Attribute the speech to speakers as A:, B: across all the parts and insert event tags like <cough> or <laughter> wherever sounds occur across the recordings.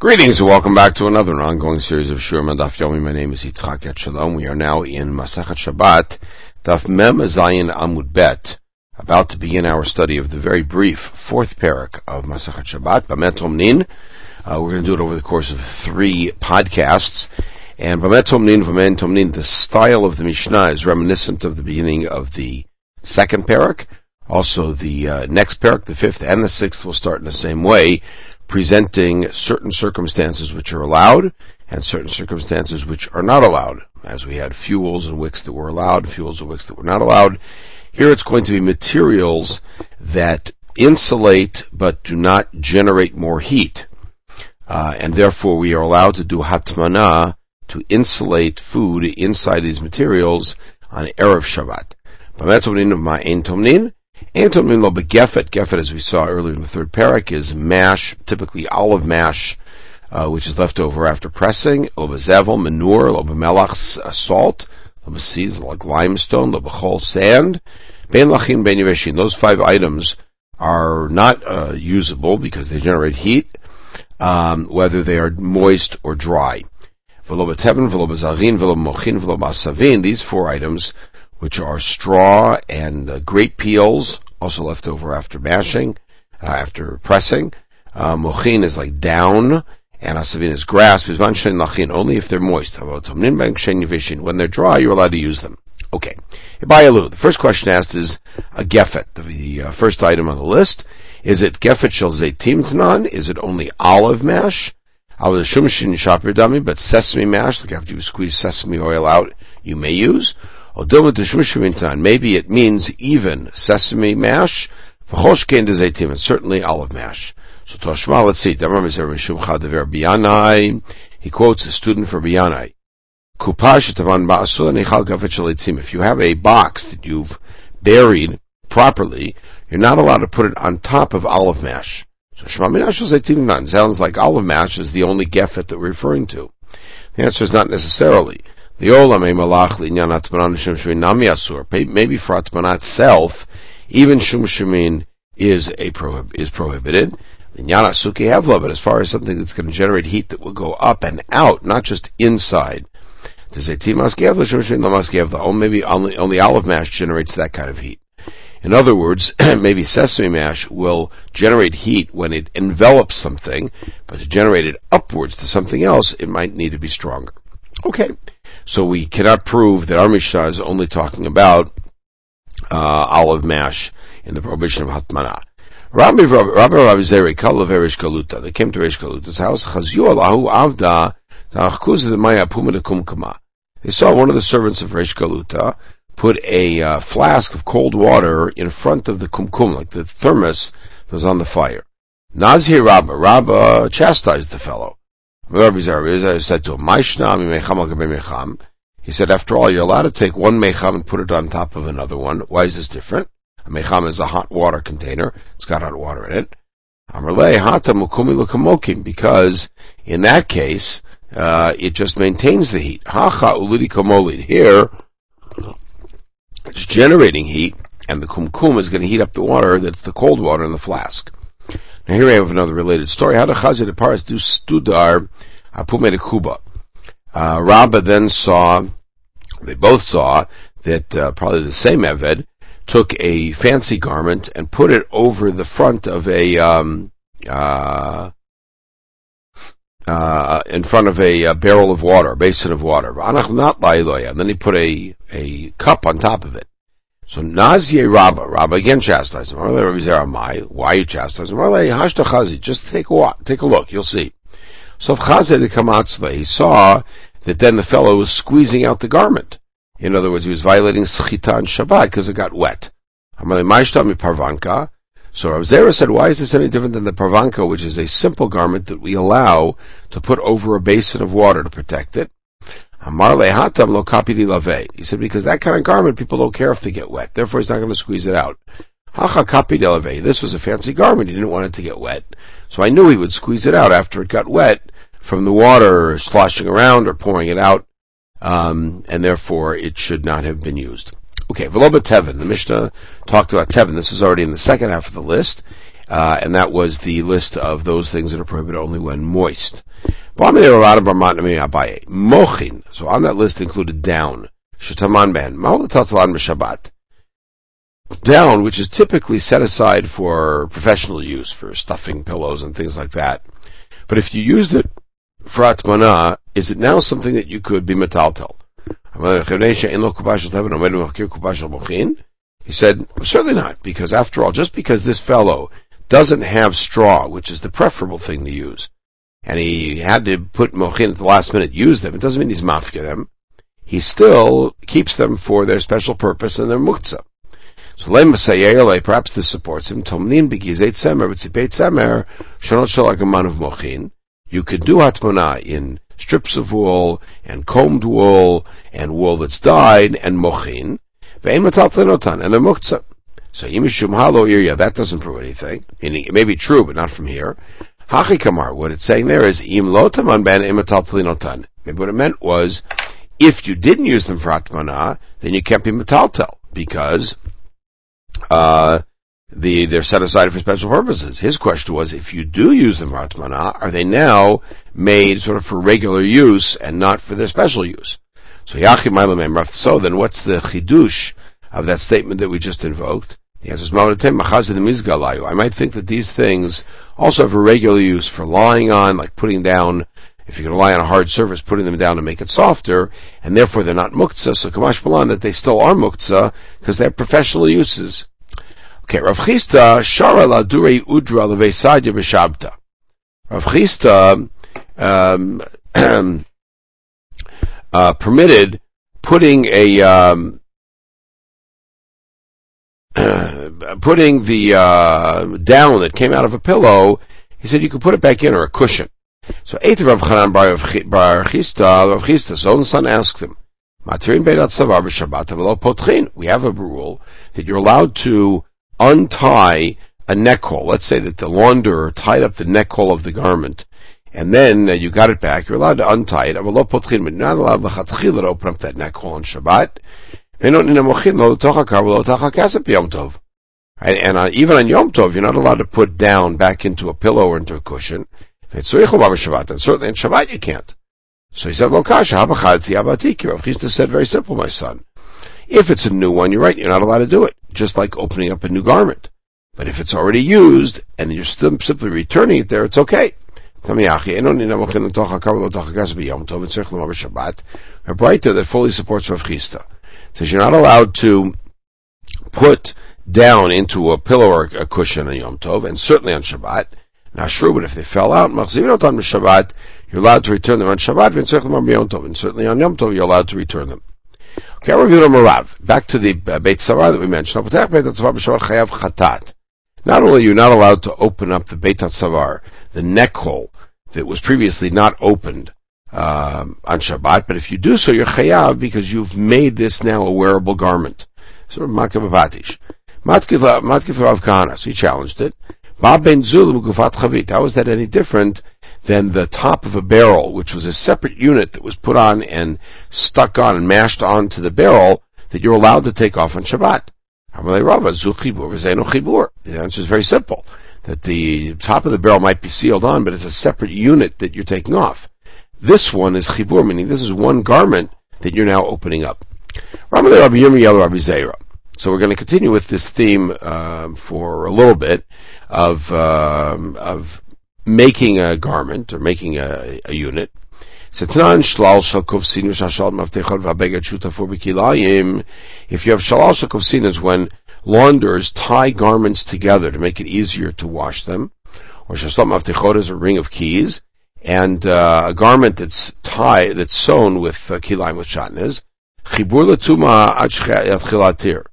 A: Greetings and welcome back to another ongoing series of Shur Daf Yomi. My name is Yitzchak Shalom. We are now in Masachet Shabbat, Daf Mem Zayin Amud Bet, about to begin our study of the very brief fourth parak of Masachet Shabbat, Bameh Tomnin. Uh, we're going to do it over the course of three podcasts. And Bameh Tomnin, Bameh Tomnin, the style of the Mishnah is reminiscent of the beginning of the second parak. Also, the uh, next parak, the fifth and the sixth, will start in the same way presenting certain circumstances which are allowed and certain circumstances which are not allowed. As we had fuels and wicks that were allowed, fuels and wicks that were not allowed. Here it's going to be materials that insulate but do not generate more heat. Uh, and therefore we are allowed to do hatmana to insulate food inside these materials on Erev Shabbat. Antonin lo begefet. Gefet, as we saw earlier in the third parak, is mash, typically olive mash, uh, which is left over after pressing. Lo bezevel, manure, lo bemelach, uh, salt, lo beseeds, like limestone, lo bechol, sand. Ben lachin, ben yiveshin. Those five items are not uh, usable because they generate heat, um, whether they are moist or dry. These four items which are straw and uh, grape peels, also left over after mashing, uh, after pressing. Uh, mochin is like down, and asavin is grass. Only if they're moist. When they're dry, you're allowed to use them. Okay. Ibayalu. The first question asked is a gefet, the, uh, first item on the list. Is it gefet shel zaytim tanan? Is it only olive mash? But sesame mash, like after you squeeze sesame oil out, you may use. Maybe it means even sesame mash, and certainly olive mash. So Toshma, let's see. He quotes a student for Biyanai. If you have a box that you've buried properly, you're not allowed to put it on top of olive mash. So sounds like olive mash is the only gefet that we're referring to. The answer is not necessarily. The olam malach linyan atmanan shum shemin nami asur. Maybe for atmana itself, even shum shemin is a prohib- is prohibited. Linyan asuki havla, but as far as something that's going to generate heat that will go up and out, not just inside. Does a timas shum shemin Oh, maybe only only olive mash generates that kind of heat. In other words, <clears throat> maybe sesame mash will generate heat when it envelops something, but to generate it upwards to something else, it might need to be stronger. Okay. So we cannot prove that our Mishnah is only talking about uh, olive mash in the prohibition of Hatmana. Rabbi Rabbi Rabbi Zeri Kalav Erish Galuta. They came to Erish Galuta's house. Chazyu Allahu Avda Ta'achkuz Maya Puma. They saw one of the servants of Reish Galuta put a uh, flask of cold water in front of the kumkum, like the thermos that was on the fire. Nazir Rabba, Rabba chastised the fellow. Rabbi said to him, He said, after all, you're allowed to take one mecham and put it on top of another one. Why is this different? A mecham is a hot water container. It's got hot water in it. Because in that case, uh, it just maintains the heat. Here, it's generating heat, and the kumkum is going to heat up the water that's the cold water in the flask. Now here I have another related story. How the Chazir the Paras do studar apume kuba. Uh, Rabba then saw, they both saw that uh, probably the same Eved took a fancy garment and put it over the front of a um, uh, uh, in front of a, a, barrel of water, basin of water. And then he put a, a cup on top of it. So Nazye Rabba, Rabba again chastised him. Why are you chastising him? Just take a walk, take a look, you'll see. So Chazed he saw that then the fellow was squeezing out the garment. In other words, he was violating Sechita and Shabbat because it got wet. So Rav Zera said, why is this any different than the parvanka, which is a simple garment that we allow to put over a basin of water to protect it? Hatam lo kapidi lave. He said because that kind of garment people don't care if they get wet. Therefore, he's not going to squeeze it out. Hacha kapidi lave. This was a fancy garment. He didn't want it to get wet, so I knew he would squeeze it out after it got wet from the water sloshing around or pouring it out, um, and therefore it should not have been used. Okay, Veloba Tevin. The Mishnah talked about Tevin. This is already in the second half of the list. Uh, and that was the list of those things that are prohibited only when moist. Mochin. So on that list included down. Down, which is typically set aside for professional use, for stuffing pillows and things like that. But if you used it for atmana, is it now something that you could be metaltel? He said, certainly not, because after all, just because this fellow doesn't have straw, which is the preferable thing to use, and he had to put mochin at the last minute, use them, it doesn't mean he's mafia them. He still keeps them for their special purpose and their muktzah. So lem perhaps this supports him. Tomnin begizet semer b'tzipet semer shonot shalagaman of mochin. You could do hatmana in strips of wool and combed wool and wool that's dyed and mochin. Ve'en matal and they're muktzah. So Yimishum Halo Irya, that doesn't prove anything. Meaning it may be true, but not from here. Hachi Kamar, what it's saying there is Im Lotaman Ben Imatal Maybe what it meant was if you didn't use them for Atmana, then you can't be Metaltel, because uh, the they're set aside for special purposes. His question was, if you do use them for Atmana, are they now made sort of for regular use and not for their special use? So Yachi So then what's the chidush of that statement that we just invoked? I might think that these things also have a regular use for lying on, like putting down, if going to lie on a hard surface, putting them down to make it softer, and therefore they're not muktzah, so kamash balan that they still are muktzah, because they have professional uses. Okay, Rav Chisda, shara la dure udra levesadya b'shabta. Rav Chisda, um, <clears throat> uh, permitted putting a, um, <clears throat> putting the uh, down that came out of a pillow, he said you could put it back in or a cushion. So Eiter Rav Chanan Bar Chisda, Rav Chisda's own son asked him, Matirin Beirat b'Shabbat. We have a rule that you're allowed to untie a neck hole. Let's say that the launderer tied up the neck hole of the garment, and then uh, you got it back. You're allowed to untie it. But you're not allowed to open up that neck hole on Shabbat. And, uh, even on Yom Tov, you're not allowed to put down back into a pillow or into a cushion. And certainly in Shabbat you can't. So he said, Lokasha, Rav Chisda said, very simple, my son. If it's a new one, you're right, you're not allowed to do it. Just like opening up a new garment. But if it's already used, and you're simply returning it there, it's okay. A that fully supports Rav Chisda says you're not allowed to put down into a pillow or a cushion on Yom Tov, and certainly on Shabbat. Now, sure, but if they fell out, on Shabbat, you're allowed to return them on Shabbat, and certainly on Yom Tov, you're allowed to return them. Okay, I review the Marav. Back to the uh, Beit Savar that we mentioned. Not only are you not allowed to open up the Beit Savar, the neck hole that was previously not opened um, on Shabbat, but if you do so, you're chayav because you've made this now a wearable garment. Sort of makavavatish. Matkif so he challenged it. Ben. How is that any different than the top of a barrel, which was a separate unit that was put on and stuck on and mashed onto the barrel that you're allowed to take off on Shabbat? The answer is very simple. That the top of the barrel might be sealed on, but it's a separate unit that you're taking off. This one is chibur, meaning this is one garment that you're now opening up. So we're going to continue with this theme uh, for a little bit of um, of making a garment or making a, a unit. If you have shalal shakov when launderers tie garments together to make it easier to wash them, or shashal maftichot is a ring of keys, and uh, a garment that's tied, that's sewn with uh, kilayim with shatnez, chibur letuma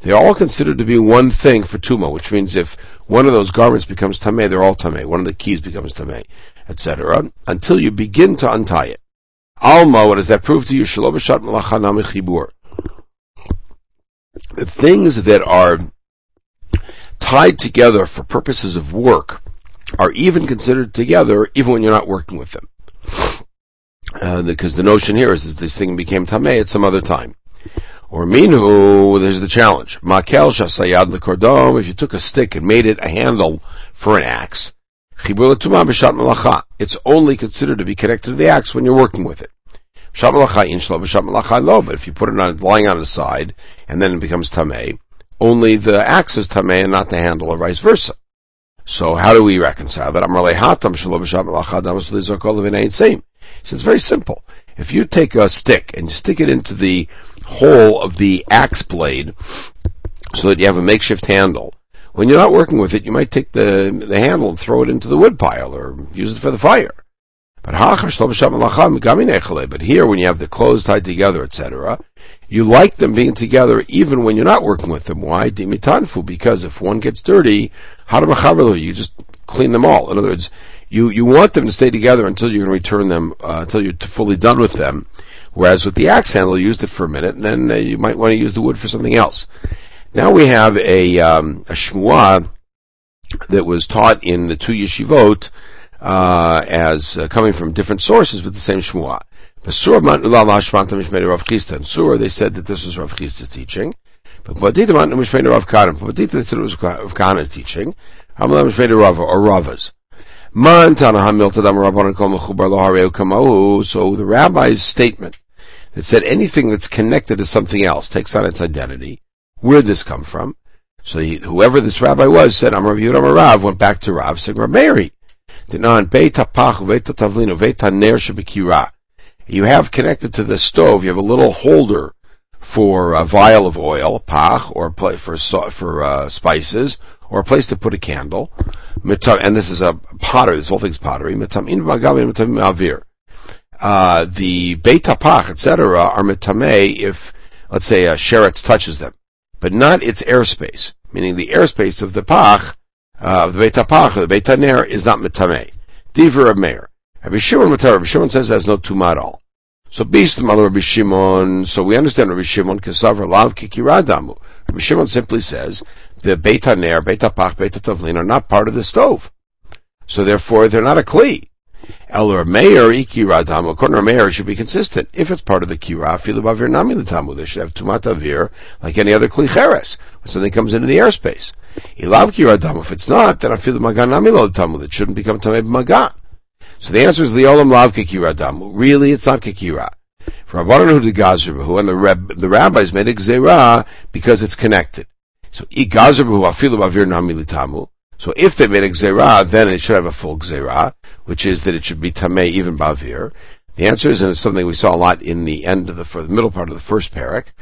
A: They're all considered to be one thing for tuma, which means if one of those garments becomes tameh, they're all tameh. One of the keys becomes tameh, etc. Until you begin to untie it. Alma, what does that prove to you? chibur. The things that are tied together for purposes of work are even considered together even when you're not working with them. Uh, because the notion here is that this thing became tameh at some other time. Or minhu, there's the challenge. Makel shasayad lekordom, if you took a stick and made it a handle for an axe. It's only considered to be connected to the axe when you're working with it. But if you put it on lying on its side and then it becomes tameh, only the axe is tameh and not the handle, or vice versa. So how do we reconcile that? It's very simple. If you take a stick and you stick it into the hole of the axe blade so that you have a makeshift handle, when you're not working with it, you might take the, the handle and throw it into the wood pile or use it for the fire. But here, when you have the clothes tied together, etc., you like them being together even when you're not working with them. Why? Dimitanfu, because if one gets dirty, you just clean them all. In other words, you, you want them to stay together until you're going to return them, uh, until you're fully done with them. Whereas with the axe handle, you used it for a minute, and then uh, you might want to use the wood for something else. Now we have a, um, a shmuah that was taught in the two yeshivot, uh, as uh, coming from different sources with the same shmuah. Surah, they said that this was Rav Chisda's teaching. But Badita Matan Mishmei Rav Kanim. Badita said it was Rav Kahana's teaching. Hamalam Mishmei Rav or Ravas. Man Tanaham Miltadam Rabbanan Kol Mechubar Lo Kamahu. So the rabbi's statement that said anything that's connected to something else takes on its identity. Where'd this come from? So he, whoever this rabbi was said, I'm Rav Yudam Rav, went back to Rav, said, Rav Mary, Dinan Beita Pach Veita Tavlino Veita Ner Shabikira. You have connected to the stove, you have a little holder for a vial of oil, pach, or for for uh, spices, or a place to put a candle. And this is a pottery. This whole thing's pottery. Uh, the beit pach, etc., are mitame if, let's say, a sheretz touches them but not its airspace, meaning the airspace of the pach, uh, of the Beit HaPach, the Beit HaNer, is not mitameh. Diver of Meir. Rabbi Shimon Matar, Rabbi Shimon says there's no tumah at all. So beast Rabbi Shimon, so we understand Rabbi Shimon, Kesavar Lav Kikiradamu. Rabbi Shimon simply says, the Beit HaNer, Beit HaPach, Beit HaTavlin are not part of the stove. So therefore, they're not a kli. Eller Meir Ikira Tamu. According to Meir, it should be consistent. If it's part of the Kira, Filibavir Nami the Tamu, they should have Tumat Avir like any other Klicheres. When something comes into the airspace. Ilav Kira Tamu. If it's not, then I feel the Magan Nami Lo Tamu. That shouldn't become Tameh Magan. So the answer is the Olam Lav Kikira Damu. Really, it's not Kikira. For Rabbanan Hu and the, rab, the rabbis made it because it's connected. So I Gazerbahu Afilu Avir Nami Litamu. So if they made a gzera, then it should have a full gzera, which is that it should be tamei even bavir. The answer is, and it's something we saw a lot in the end of the, for the middle part of the first parak.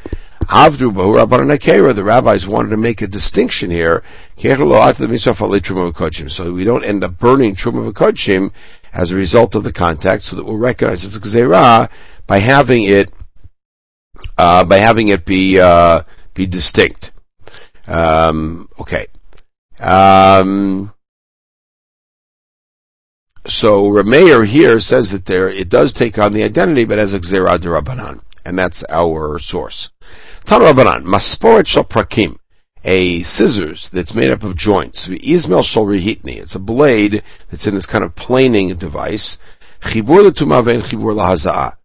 A: Avdu the rabbis wanted to make a distinction here, so we don't end up burning truma v'kodshim as a result of the contact, so that we'll recognize it's a gzera by having it, uh, by having it be, uh, be distinct. Um, okay. Um, so Rameir here says that there it does take on the identity, but as a Xerah Rabbanan, and that's our source. Tan Rabbanan, Masporet Shal Prakim, a scissors that's made up of joints. Izmel Shal Rehitni, it's a blade that's in this kind of planing device. Chibur Ve'en Chibur.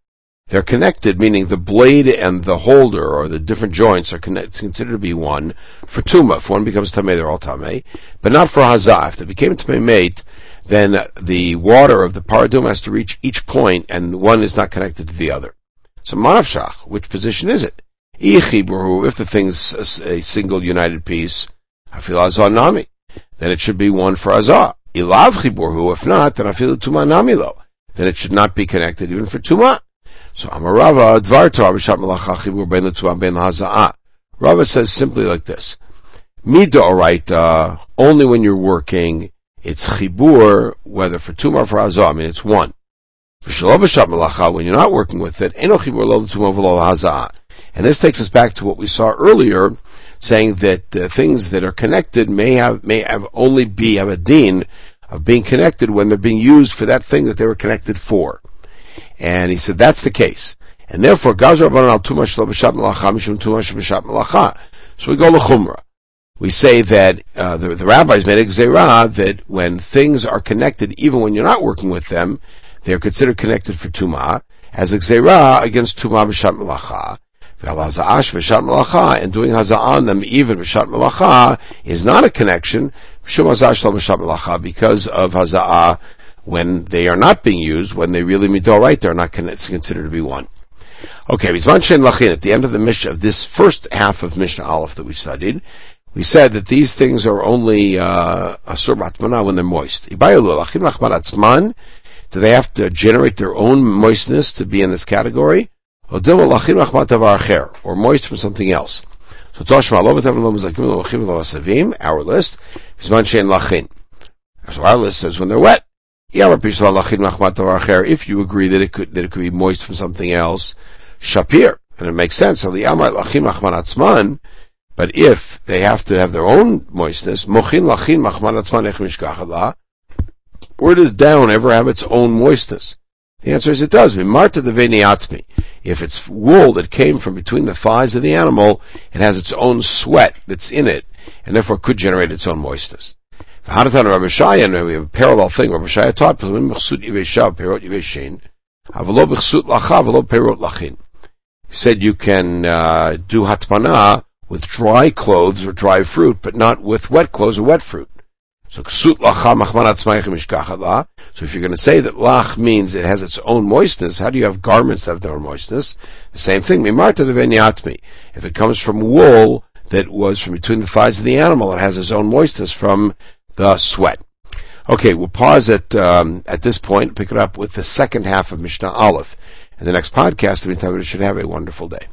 A: They're connected, meaning the blade and the holder or the different joints are considered to be one. For tuma, if one becomes tamei, they're all tamei, but not for hazah. If they became tamei mate, then the water of the paradum has to reach each point, and one is not connected to the other. So manavshach, which position is it? If the thing's a single united piece, hafil azah nami, then it should be one for azah. Ilav chiburhu, if not, then hafil tuma namilo, then it should not be connected even for tuma. So Amarava Dvar Torah B'Shat Malacha Chibur Ben L'Tuah Ben. Rava says simply like this: Midoraita uh, only when you're working. It's chibur whether for tumah or for hazah. I mean, it's one. When you're not working with it, and this takes us back to what we saw earlier, saying that things that are connected may have may have only be have a din of being connected when they're being used for that thing that they were connected for. And he said that's the case. And therefore. So we go L'chumra. We say that uh, the, the, rabbis made a gzerah that when things are connected, even when you're not working with them, they're considered connected for tumah as a gzerah against tumah b'shat malacha. And doing hazah on them, even b'shat malacha, is not a connection because of haza'ah when they are not being used, when they really midor right, they're not considered to be one. Okay, Bizman Shen Lachin, at the end of the Mishnah, of this first half of Mishnah Aleph that we studied, we said that these things are only, uh, asur batmana when they're moist. Do they have to generate their own moistness to be in this category? Or moist from something else. So Toshma our list, So our list says when they're wet. If you agree that it could that it could be moist from something else, Shapir, and it makes sense. But if they have to have their own moistness, Mochin Lachin Machman Atzman Where does down ever have its own moistness? The answer is it does. Marta the Veniatmi. If it's wool that came from between the thighs of the animal, it has its own sweat that's in it, and therefore could generate its own moistness. Hadatan Rabbi Shaya, we have a parallel thing. Rabbi Shaya taught, He said you can uh, do hatmana with dry clothes or dry fruit, but not with wet clothes or wet fruit. So So if you're going to say that lach means it has its own moistness, how do you have garments that have their own moistness? The same thing. If it comes from wool that was from between the thighs of the animal, it has its own moistness from the sweat. Okay, we'll pause at um, at this point. Pick it up with the second half of Mishnah Aleph. In the next podcast, in the meantime, we should have a wonderful day.